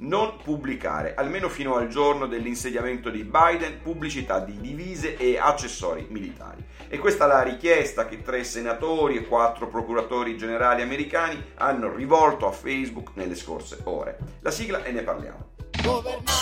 non pubblicare, almeno fino al giorno dell'insediamento di Biden, pubblicità di divise e accessori militari. E questa è la richiesta che tre senatori e quattro procuratori generali americani hanno rivolto a Facebook nelle scorse ore. La sigla e ne parliamo. Governare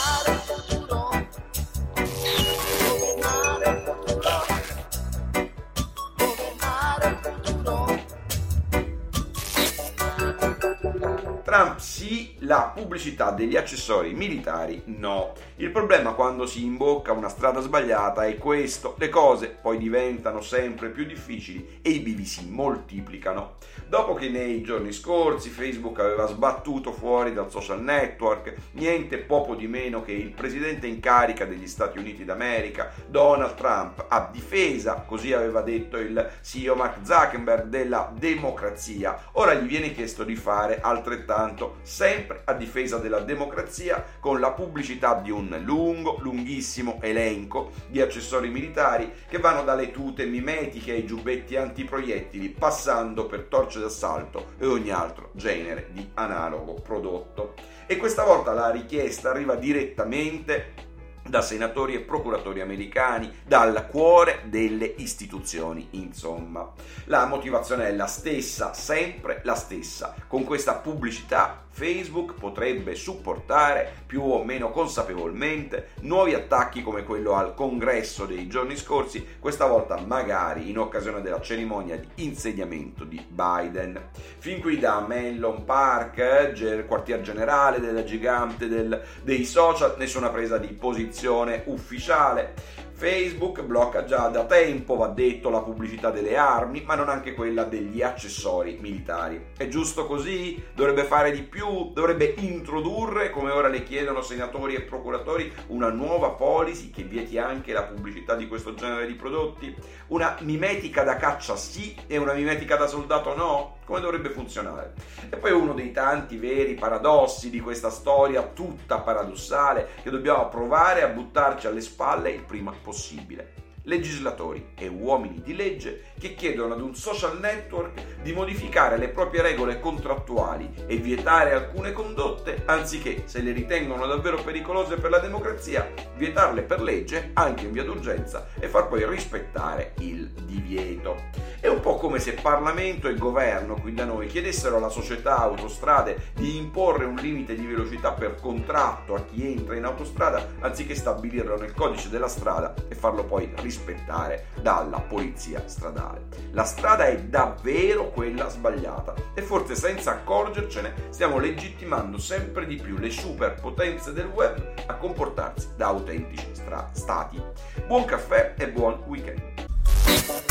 Trump sì, la pubblicità degli accessori militari no. Il problema quando si imbocca una strada sbagliata è questo, le cose poi diventano sempre più difficili e i bivi si moltiplicano. Dopo che nei giorni scorsi Facebook aveva sbattuto fuori dal social network niente poco di meno che il presidente in carica degli Stati Uniti d'America, Donald Trump, a difesa, così aveva detto il CEO Mark Zuckerberg, della democrazia, ora gli viene chiesto di fare altrettanto tanto sempre a difesa della democrazia con la pubblicità di un lungo, lunghissimo elenco di accessori militari che vanno dalle tute mimetiche ai giubbetti antiproiettili passando per torce d'assalto e ogni altro genere di analogo prodotto. E questa volta la richiesta arriva direttamente da senatori e procuratori americani, dal cuore delle istituzioni, insomma. La motivazione è la stessa, sempre la stessa. Con questa pubblicità Facebook potrebbe supportare più o meno consapevolmente nuovi attacchi come quello al congresso dei giorni scorsi, questa volta magari in occasione della cerimonia di insediamento di Biden. Fin qui da Mellon Park, quartier generale della gigante del, dei social, nessuna presa di posizione ufficiale. Facebook blocca già da tempo, va detto, la pubblicità delle armi, ma non anche quella degli accessori militari. È giusto così? Dovrebbe fare di più? Dovrebbe introdurre, come ora le chiedono senatori e procuratori, una nuova policy che vieti anche la pubblicità di questo genere di prodotti? Una mimetica da caccia sì e una mimetica da soldato no? Come dovrebbe funzionare? E poi uno dei tanti veri paradossi di questa storia tutta paradossale che dobbiamo provare a buttarci alle spalle il prima possibile possibile. Legislatori e uomini di legge che chiedono ad un social network di modificare le proprie regole contrattuali e vietare alcune condotte, anziché, se le ritengono davvero pericolose per la democrazia, vietarle per legge anche in via d'urgenza e far poi rispettare il divieto. È un po' come se Parlamento e governo qui da noi chiedessero alla società autostrade di imporre un limite di velocità per contratto a chi entra in autostrada anziché stabilirlo nel codice della strada e farlo poi rispettare dalla polizia stradale. La strada è davvero quella sbagliata e forse senza accorgercene stiamo legittimando sempre di più le superpotenze del web a comportarsi da autentici stra- stati. Buon caffè e buon weekend.